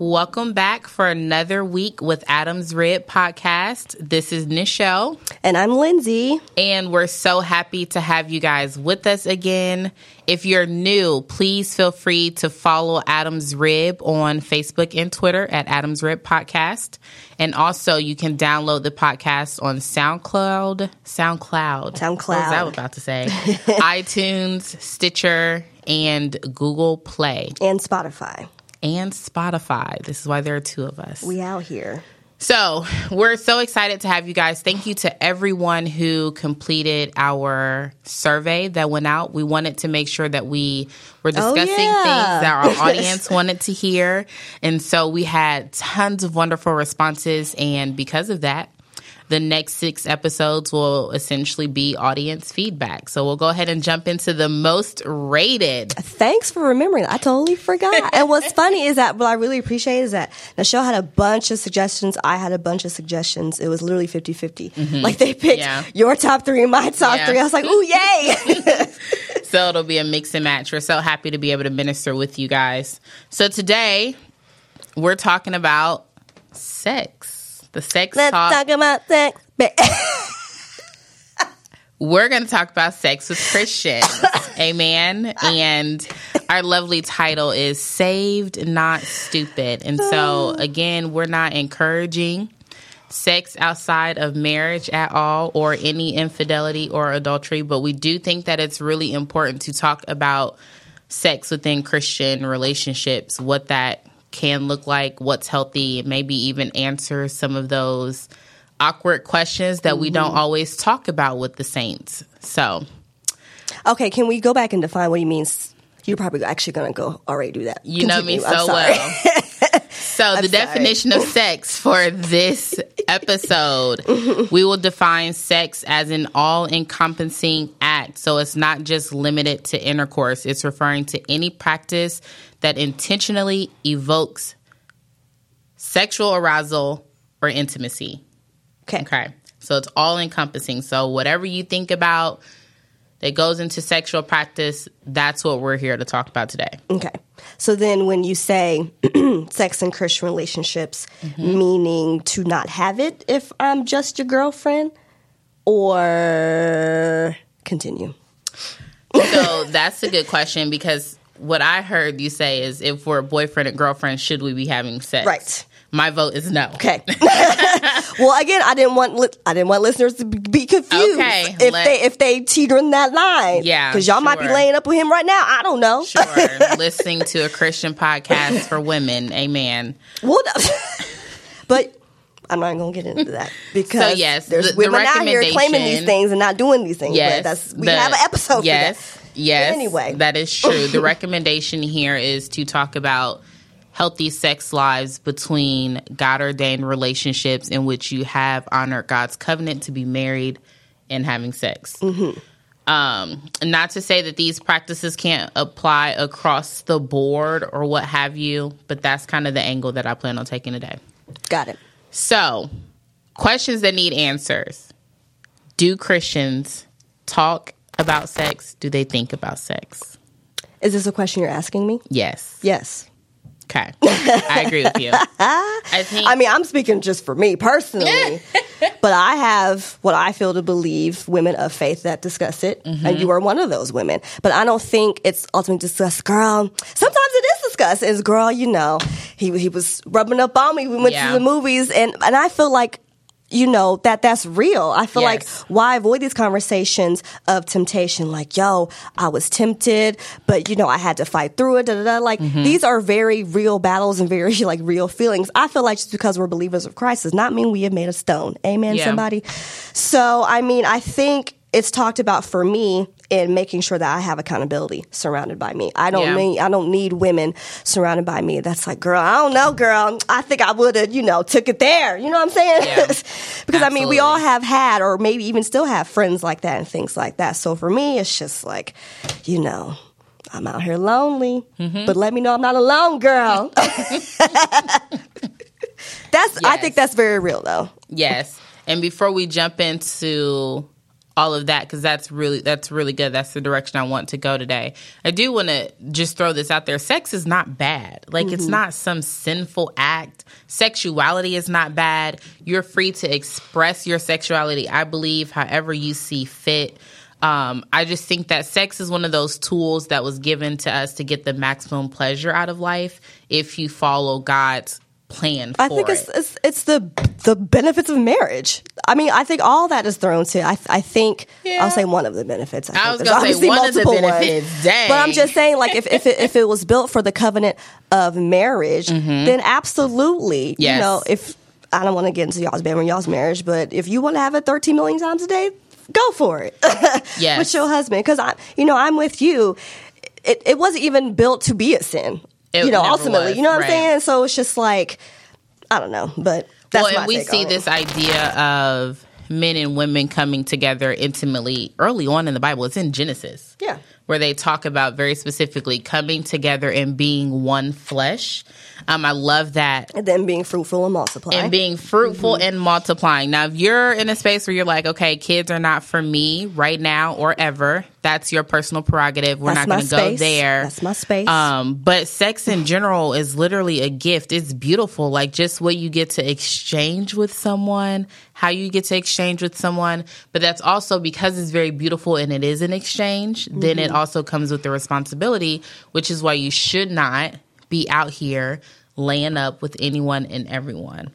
Welcome back for another week with Adam's Rib podcast. This is Nichelle. And I'm Lindsey. And we're so happy to have you guys with us again. If you're new, please feel free to follow Adam's Rib on Facebook and Twitter at Adam's Rib Podcast. And also, you can download the podcast on SoundCloud. SoundCloud. SoundCloud. What was I about to say? iTunes, Stitcher, and Google Play. And Spotify and Spotify. This is why there are two of us. We out here. So, we're so excited to have you guys. Thank you to everyone who completed our survey that went out. We wanted to make sure that we were oh, discussing oh, yeah. things that our audience wanted to hear. And so we had tons of wonderful responses. And because of that, the next six episodes will essentially be audience feedback. So we'll go ahead and jump into the most rated. Thanks for remembering. I totally forgot. and what's funny is that what I really appreciate is that Nichelle had a bunch of suggestions. I had a bunch of suggestions. It was literally 50 50. Mm-hmm. Like they picked yeah. your top three, my top yeah. three. I was like, ooh, yay. so it'll be a mix and match. We're so happy to be able to minister with you guys. So today, we're talking about sex. The sex Let's talk. talk about sex. We're going to talk about sex with Christians. Amen. And our lovely title is Saved, Not Stupid. And so, again, we're not encouraging sex outside of marriage at all or any infidelity or adultery, but we do think that it's really important to talk about sex within Christian relationships, what that can look like, what's healthy, maybe even answer some of those awkward questions that mm-hmm. we don't always talk about with the saints. So, okay, can we go back and define what he means? You're probably actually going to go already do that. You Continue. know me so well. so, the definition of sex for this episode, we will define sex as an all encompassing act. So, it's not just limited to intercourse, it's referring to any practice that intentionally evokes sexual arousal or intimacy. Okay. Okay. So it's all encompassing. So whatever you think about that goes into sexual practice, that's what we're here to talk about today. Okay. So then when you say sex in Christian relationships, mm-hmm. meaning to not have it if I'm just your girlfriend or continue? so that's a good question because what I heard you say is if we're a boyfriend and girlfriend, should we be having sex? Right. My vote is no. Okay. well, again, I didn't want li- I didn't want listeners to be confused okay, if let, they if they teeter in that line. Yeah, because y'all sure. might be laying up with him right now. I don't know. Sure, listening to a Christian podcast for women. Amen. Well, but I'm not going to get into that because so yes, there's the, women the out here claiming these things and not doing these things. Yes, that's we the, have an episode. For that. Yes, Yes. anyway. That is true. the recommendation here is to talk about healthy sex lives between God ordained relationships in which you have honored God's covenant to be married and having sex. Mm-hmm. Um, not to say that these practices can't apply across the board or what have you, but that's kind of the angle that I plan on taking today. Got it. So, questions that need answers. Do Christians talk about sex do they think about sex? Is this a question you're asking me? Yes. Yes. Okay. I agree with you. I think I mean, I'm speaking just for me personally. but I have what I feel to believe women of faith that discuss it, mm-hmm. and you are one of those women. But I don't think it's ultimately discussed, girl. Sometimes it is discussed. Is girl, you know, he he was rubbing up on me. We went yeah. to the movies, and and I feel like you know that that's real i feel yes. like why avoid these conversations of temptation like yo i was tempted but you know i had to fight through it da, da, da. like mm-hmm. these are very real battles and very like real feelings i feel like just because we're believers of christ does not mean we have made a stone amen yeah. somebody so i mean i think it's talked about for me in making sure that I have accountability surrounded by me. I don't Yeah. need I don't need women surrounded by me. That's like, girl, I don't know, girl. I think I would have, you know, took it there. You know what I'm saying? Yeah. because I mean, we all have had, or maybe even still have friends like that and things like that. So for me, it's just like, you know. I'm out here lonely, Mm-hmm. but let me know I'm not alone, girl. that's I think that's very real though. Yes. And before we jump into all of that because that's really that's really good. That's the direction i want to go today. I do want to just throw this out there. Sex is not bad. Like it's not some sinful act. Sexuality is not bad. You're free to express your sexuality i believe however you see fit. Um, I just think that sex is one of those tools that was given to us to get the maximum pleasure out of life if you follow God's plan for I think it. it's, it's it's the the benefits of marriage. I mean, I think all that is thrown to. I I think Yeah. I'll say one of the benefits. I, think was there's gonna say obviously one of the multiple benefits. But I'm just saying, like, if if it, if it was built for the covenant of marriage, then absolutely, Mm-hmm. Yes. you know, if I don't want to get into y'all's bed or y'all's marriage, but if you want to have it 13 million times a day, go for it. Yes. with your husband, because I, you know, I'm with you. It, it wasn't even built to be a sin. It you know, ultimately, was, you know what right. I'm saying. So it's just like, I don't know, but that's well, we see this idea of men and women coming together intimately early on in the Bible. It's in Genesis. Yeah. Where they talk about very specifically coming together and being one flesh. Um, I love that. and then being fruitful and multiply. And being fruitful Mm-hmm. and multiplying. Now, if you're in a space where you're like, okay, kids are not for me right now or ever, that's your personal prerogative. We're That's not going to go there. That's my space. Um, but sex in general is literally a gift. It's beautiful. Like just what you get to exchange with someone, how you get to exchange with someone. But that's also because it's very beautiful and it is an exchange, then Mm-hmm. it also comes with the responsibility, which is why you should not be out here laying up with anyone and everyone.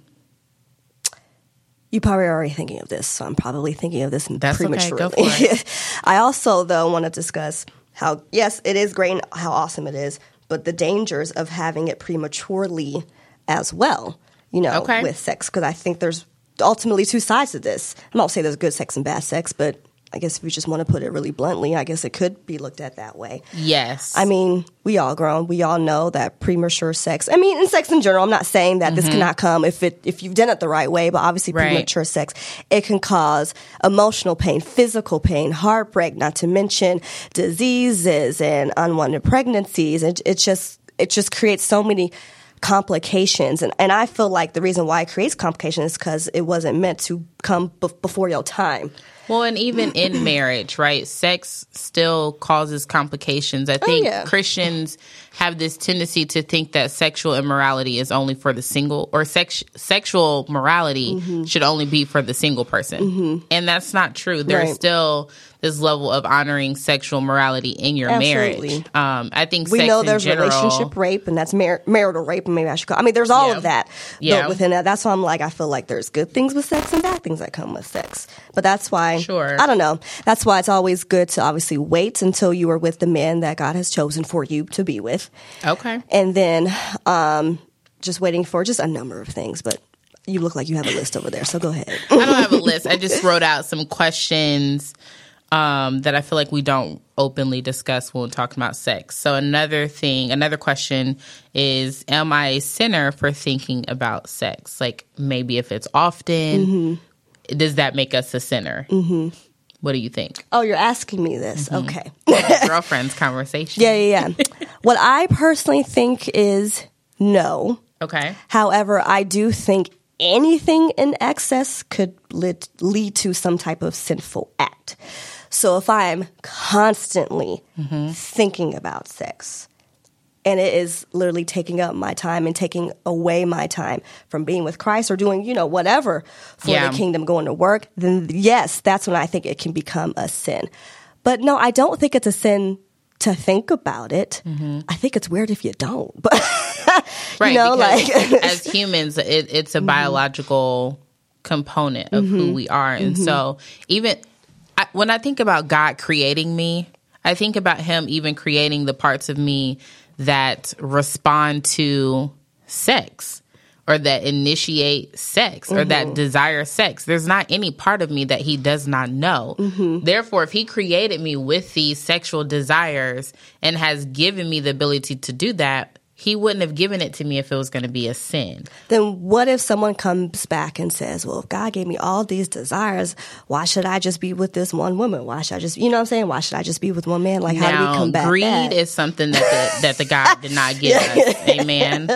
You probably are already thinking of this, so I'm probably thinking of this That's okay. prematurely. It. I also, though, want to discuss how, yes, it is great and how awesome it is, but the dangers of having it prematurely as well, you know, Okay. with sex. Because I think there's ultimately two sides to this. I'm not saying there's good sex and bad sex, but I guess if you just want to put it really bluntly, I guess it could be looked at that way. Yes. I mean, we all grown. We all know that premature sex. I mean, in sex in general, I'm not saying that this cannot come if it if you've done it the right way, but obviously Mm-hmm. Right. premature sex it can cause emotional pain, physical pain, heartbreak, not to mention diseases and unwanted pregnancies. It, it just it just creates so many complications and, and I feel like the reason why it creates complications is because it wasn't meant to come bef- before your time. Well, and even in marriage, right? Sex still causes complications. I think Oh, yeah. Christians have this tendency to think that sexual immorality is only for the single, or sex, sexual morality Mm-hmm. should only be for the single person. And that's not true. There's Right. still this level of honoring sexual morality in your Absolutely. marriage. Um, I think we know there's general, relationship rape and that's mar- marital rape and maybe I should call I mean there's all Yeah. of that Yeah. but within that that's why I'm like I feel like there's good things with sex and bad things that come with sex but that's why Sure. I don't know that's why it's always good to obviously wait until you are with the man that God has chosen for you to be with Okay. and then um just waiting for just a number of things but you look like you have a list over there so go ahead I don't have a list. I just wrote out some questions um, that I feel like we don't openly discuss when we're talking about sex. So another thing, another question is, am I a sinner for thinking about sex? Like maybe if it's often, does that make us a sinner? Mm-hmm. What do you think? oh you're asking me this Mm-hmm. okay Girlfriends conversation. yeah yeah yeah what I personally think is no Okay. However, I do think anything in excess could lead, lead to some type of sinful act. So if I'm constantly thinking about sex, and it is literally taking up my time and taking away my time from being with Christ or doing, you know, whatever for Yeah. the kingdom, going to work, then yes, that's when I think it can become a sin. But no, I don't think it's a sin to think about it. Mm-hmm. I think it's weird if you don't. But right you know, because like Mm-hmm. as humans it, it's a mm-hmm. biological component of who mm-hmm. we are and so even I, when i think about god creating me i think about him even creating the parts of me that respond to sex or that initiate sex or that mm-hmm. desire sex. There's not any part of me that he does not know. Mm-hmm. Therefore, if he created me with these sexual desires and has given me the ability to do that, he wouldn't have given it to me if it was going to be a sin. Then what if someone comes back and says, "Well, if God gave me all these desires, why should I just be with this one woman? Why should I just, you know, what I'm saying, why should I just be with one man? Like, how do we Now, combat greed that? is something that the, that the God did not give us. Amen.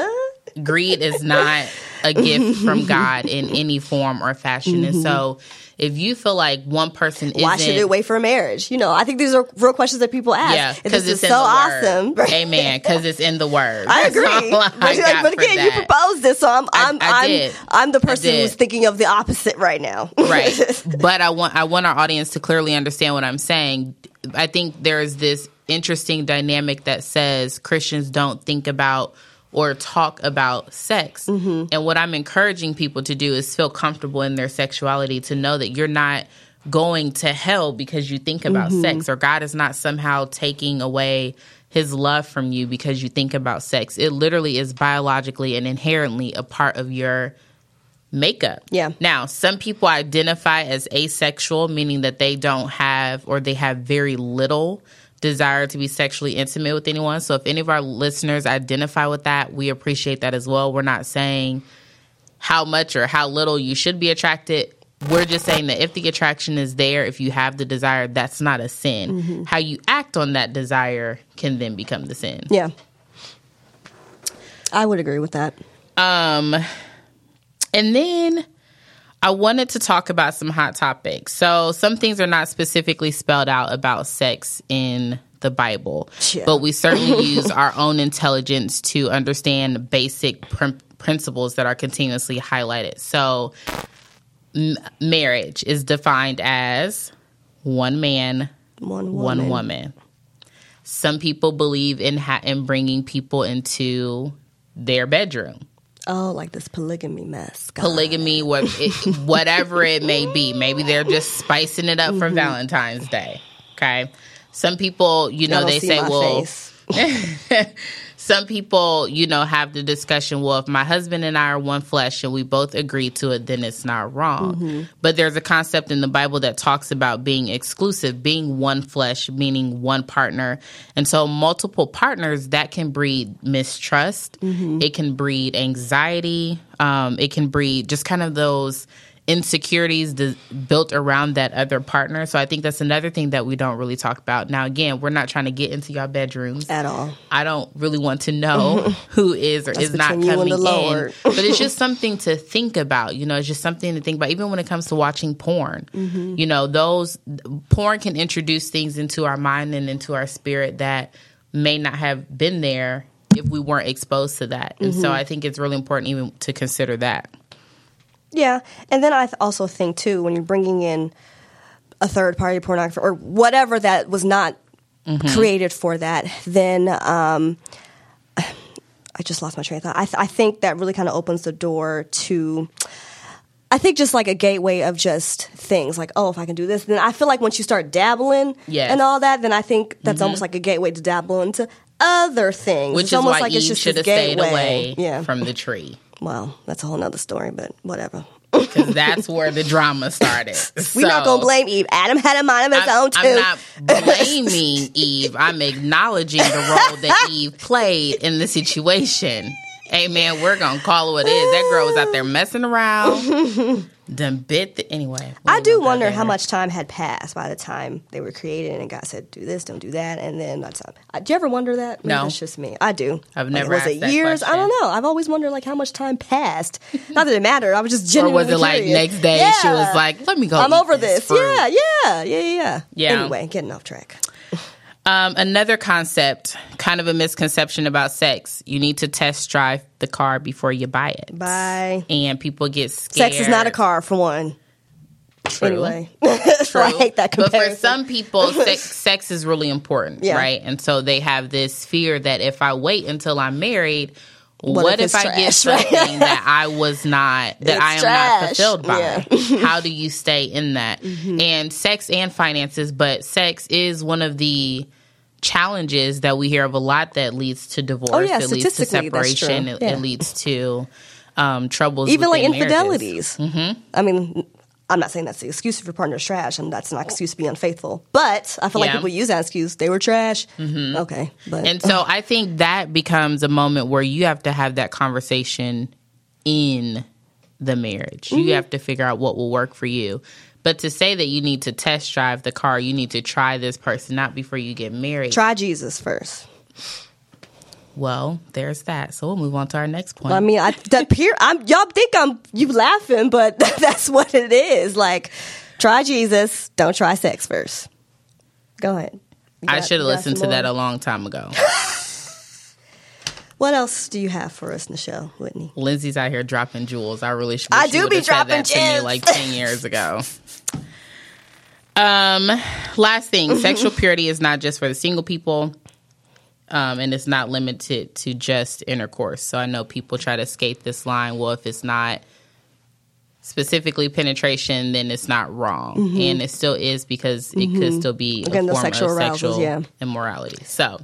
Greed is not a gift from God in any form or fashion. And so, if you feel like one person Mm-hmm. why should it wait for a marriage? You know, I think these are real questions that people ask. Yeah, because it's so awesome. word. Amen. Because it's in the word. I agree, I but, like, but again, you proposed this, so I'm I'm I I'm, did. I'm the person who's thinking of the opposite right now. right but i want i want our audience to clearly understand what i'm saying i think there's this interesting dynamic that says christians don't think about or talk about sex mm-hmm. and what i'm encouraging people to do is feel comfortable in their sexuality to know that you're not going to hell because you think about mm-hmm. sex or god is not somehow taking away his love from you because you think about sex it literally is biologically and inherently a part of your makeup. Yeah. Now, some people identify as asexual, meaning that they don't have or they have very little desire to be sexually intimate with anyone. So if any of our listeners identify with that, we appreciate that as well. We're not saying how much or how little you should be attracted. We're just saying that if the attraction is there, if you have the desire, that's not a sin. How you act on that desire can then become the sin. yeah, I would agree with that. Um, and then I wanted to talk about some hot topics. So some things are not specifically spelled out about sex in the Bible, Yeah. but we certainly use our own intelligence to understand basic prin- principles that are continuously highlighted. So m- marriage is defined as one man, One one woman. woman. Some people believe in ha- in bringing people into their bedroom Oh, like this polygamy mess. God. polygamy, what it, whatever it may be. Maybe they're just spicing it up Mm-hmm. for Valentine's Day. Okay. Some people, you know, they say, well. some people, you know, have the discussion, well, if my husband and I are one flesh and we both agree to it, then it's not wrong. Mm-hmm. But there's a concept in the Bible that talks about being exclusive, being one flesh, meaning one partner. And so multiple partners, that can breed mistrust. Mm-hmm. It can breed anxiety. Um, it can breed just kind of those insecurities d- built around that other partner. So I think that's another thing that we don't really talk about. Now, again, we're not trying to get into your bedrooms at all. I don't really want to know who is or is not between you and coming in. but it's just something to think about. You know, it's just something to think about. Even when it comes to watching porn, Mm-hmm. you know, those porn can introduce things into our mind and into our spirit that may not have been there if we weren't exposed to that. And Mm-hmm. so I think it's really important even to consider that. Yeah, and then I th- also think too when you're bringing in a third party pornographer or whatever that was not Mm-hmm. created for that, then um, I just lost my train of thought. I, th- I think that really kind of opens the door to. I think just like a gateway of just things like, oh, if I can do this, then I feel like once you start dabbling Yes. Mm-hmm. and all that, then I think that's almost like a gateway to dabble into other things. Which it's is almost why like it's just should have stayed away Yeah. from the tree. Well, that's a whole nother story, but whatever. Because that's where the drama started. We're not gonna blame Eve. Adam had a mind of his I'm, own too. I'm not blaming Eve. I'm acknowledging the role that Eve played in the situation. Hey man, we're gonna call it what it is. That girl was out there messing around. Done bit the anyway. I do wonder how much time had passed by the time they were created, and God said, "Do this, don't do that," and then that's. Uh, Do you ever wonder that? Maybe No. it's just me. I do. I've Like, never was asked it years? I don't know. I've always wondered like how much time passed. Not that it mattered. I was just Or was it like next day she was like, "Let me go." I'm over this. fruit." Yeah, yeah, yeah, yeah. Yeah. Anyway, getting off track. Um, another concept, kind of a misconception about sex. You need to test drive the car before you buy it. Bye. And people get scared. Sex is not a car for one. True. Anyway, so I True. hate that comparison. But for some people, sex, sex is really important, Yeah. right? And so they have this fear that if I wait until I'm married, What what, if if, I get trash, right? something that I was not, that It's I am trash. not fulfilled by? Yeah. Mm-hmm. How do you stay in that? And sex and finances, but sex is one of the challenges that we hear of a lot that leads to divorce. Oh, yeah, it leads to statistically, that's true. separation. It, Yeah. it leads to um, troubles, even like infidelities. Mm-hmm. I mean, I'm not saying that's the excuse if your partner's trash, and that's not an excuse to be unfaithful. But I feel like people use that excuse. They were trash. Okay, but And so I think that becomes a moment where you have to have that conversation in the marriage. Mm-hmm. You have to figure out what will work for you. But to say that you need to test drive the car, you need to try this person not before you get married. try Jesus first. well, there's that. So we'll move on to our next point. I mean, I that peer. I'm y'all think I'm you laughing, but that's what it is. Like, try Jesus. Don't try sex first. Go ahead. You I should have listened to that a long time ago. What else do you have for us, Nichelle Whitney? Lindsey's out here dropping jewels. I really should. I do be dropping that to me gems. like ten years ago. Um, last thing, sexual purity is not just for the single people. Um, and it's not limited to just intercourse. So I know people try to skate this line. Well, if it's not specifically penetration, then it's not wrong, and it still is because it could still be Mm-hmm. Again, a the form sexual of arousals, sexual yeah. immorality. So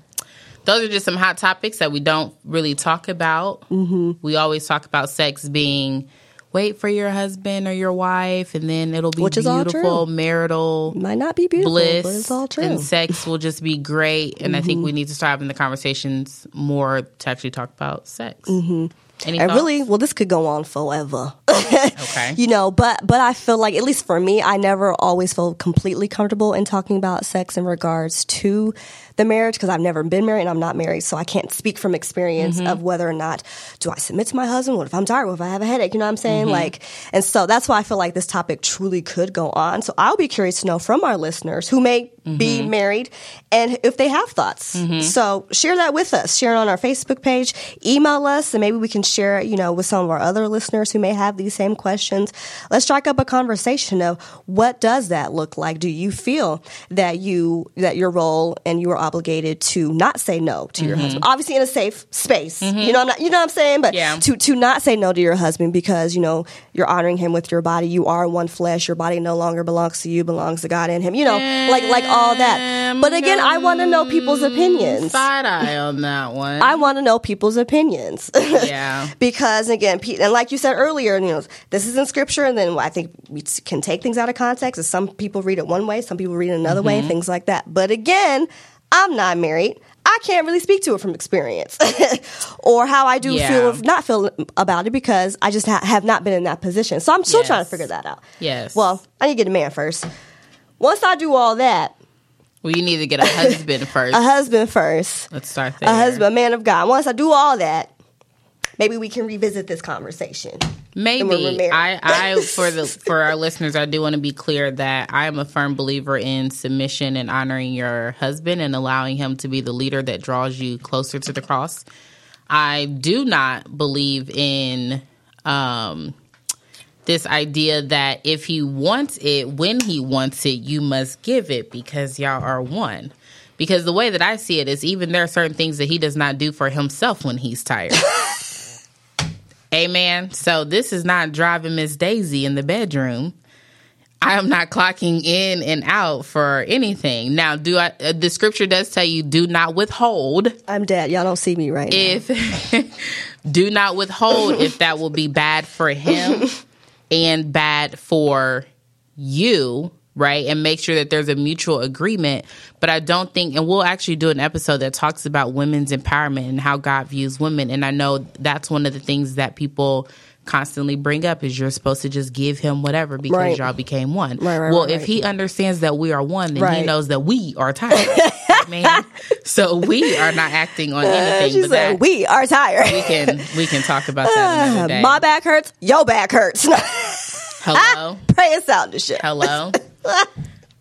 those are just some hot topics that we don't really talk about. Mm-hmm. We always talk about sex being wait for your husband or your wife, and then it'll be Which is all beautiful true. marital Might not be beautiful, bliss, but it's all true. and sex will just be great. And I think we need to start having the conversations more to actually talk about sex. Mm-hmm. Any And thoughts? really, well, this could go on forever. okay. you know, but but I feel like at least for me, I never always feel completely comfortable in talking about sex in regards to the marriage because I've never been married and I'm not married, so I can't speak from experience Mm-hmm. of whether or not do I submit to my husband. What if I'm tired? What if I have a headache? You know what I'm saying? Mm-hmm. Like, and so that's why I feel like this topic truly could go on. So I'll be curious to know from our listeners who may be Mm-hmm. married and if they have thoughts. So share that with us. Share it on our Facebook page. Email us, and maybe we can share it, you know, with some of our other listeners who may have these same questions. Let's strike up a conversation of what does that look like? Do you feel that you that your role and you are obligated to not say no to your mm-hmm. husband? Obviously, in a safe space. You mm-hmm. know, I'm not, you know what I'm saying, but Yeah. to to not say no to your husband because you know you're honoring him with your body. You are one flesh. Your body no longer belongs to you; belongs to God and Him. You know, like like all that. But again, I want to know people's opinions. Side eye on that one. I want to know people's opinions. yeah. because again, and like you said earlier, you know, this is in scripture, and then I think we can take things out of context. And some people read it one way, some people read it another way, Mm-hmm. and things like that. But again, I'm not married. I can't really speak to it from experience, or how I do Yeah. feel or not feel about it because I just ha- have not been in that position. So I'm still Yes. trying to figure that out. Yes. Well, I need to get a man first. Once I do all that, Well, you need to get a husband first. a husband first. Let's start there. a husband, a man of God. Once I do all that, maybe we can revisit this conversation. Maybe. I, I for the for our listeners, I do want to be clear that I am a firm believer in submission and honoring your husband and allowing him to be the leader that draws you closer to the cross. I do not believe in um, this idea that if he wants it, when he wants it, you must give it because y'all are one. Because the way that I see it is, even there are certain things that he does not do for himself when he's tired. Amen. So this is not driving Miss Daisy in the bedroom. I am not clocking in and out for anything. Now, do I? Uh, the scripture does tell you do not withhold. I'm dead. Y'all don't see me right now. If do not withhold, if that will be bad for him and bad for you, right? And make sure that there's a mutual agreement. But I don't think, and we'll actually do an episode that talks about women's empowerment and how God views women. And I know that's one of the things that people constantly bring up is you're supposed to just give him whatever because Right. y'all became one. Right, right, well, if he understands that we are one, then he knows that we are tired. Man. So we are not acting on uh, anything she but said, that "We are tired. we can we can talk about that another uh, day. My back hurts. Your back hurts. Hello. Pray us out, the show. Hello.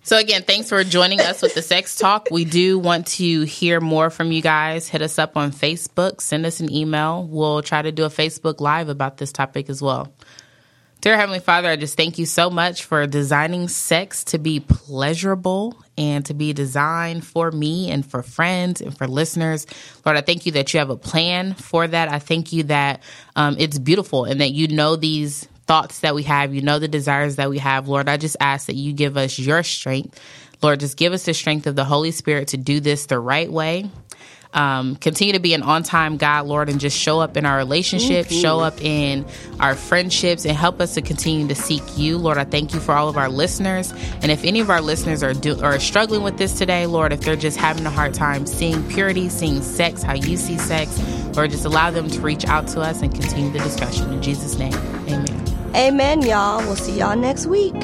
So again, thanks for joining us with the sex talk. We do want to hear more from you guys. Hit us up on Facebook, send us an email. We'll try to do a Facebook live about this topic as well. Dear Heavenly Father, I just thank you so much for designing sex to be pleasurable and to be designed for me and for friends and for listeners. Lord, I thank you that you have a plan for that. I thank you that um, it's beautiful and that you know these thoughts that we have, you know the desires that we have. Lord, I just ask that you give us your strength. Lord, just give us the strength of the Holy Spirit to do this the right way. um, continue to be an on time God, Lord, and just show up in our relationships, mm-hmm. show up in our friendships, and help us to continue to seek you. Lord, I thank you for all of our listeners. And if any of our listeners are, do, are struggling with this today, Lord, if they're just having a hard time seeing purity, seeing sex, how you see sex, Lord, just allow them to reach out to us and continue the discussion. In Jesus' name, amen. Amen, y'all. We'll see y'all next week.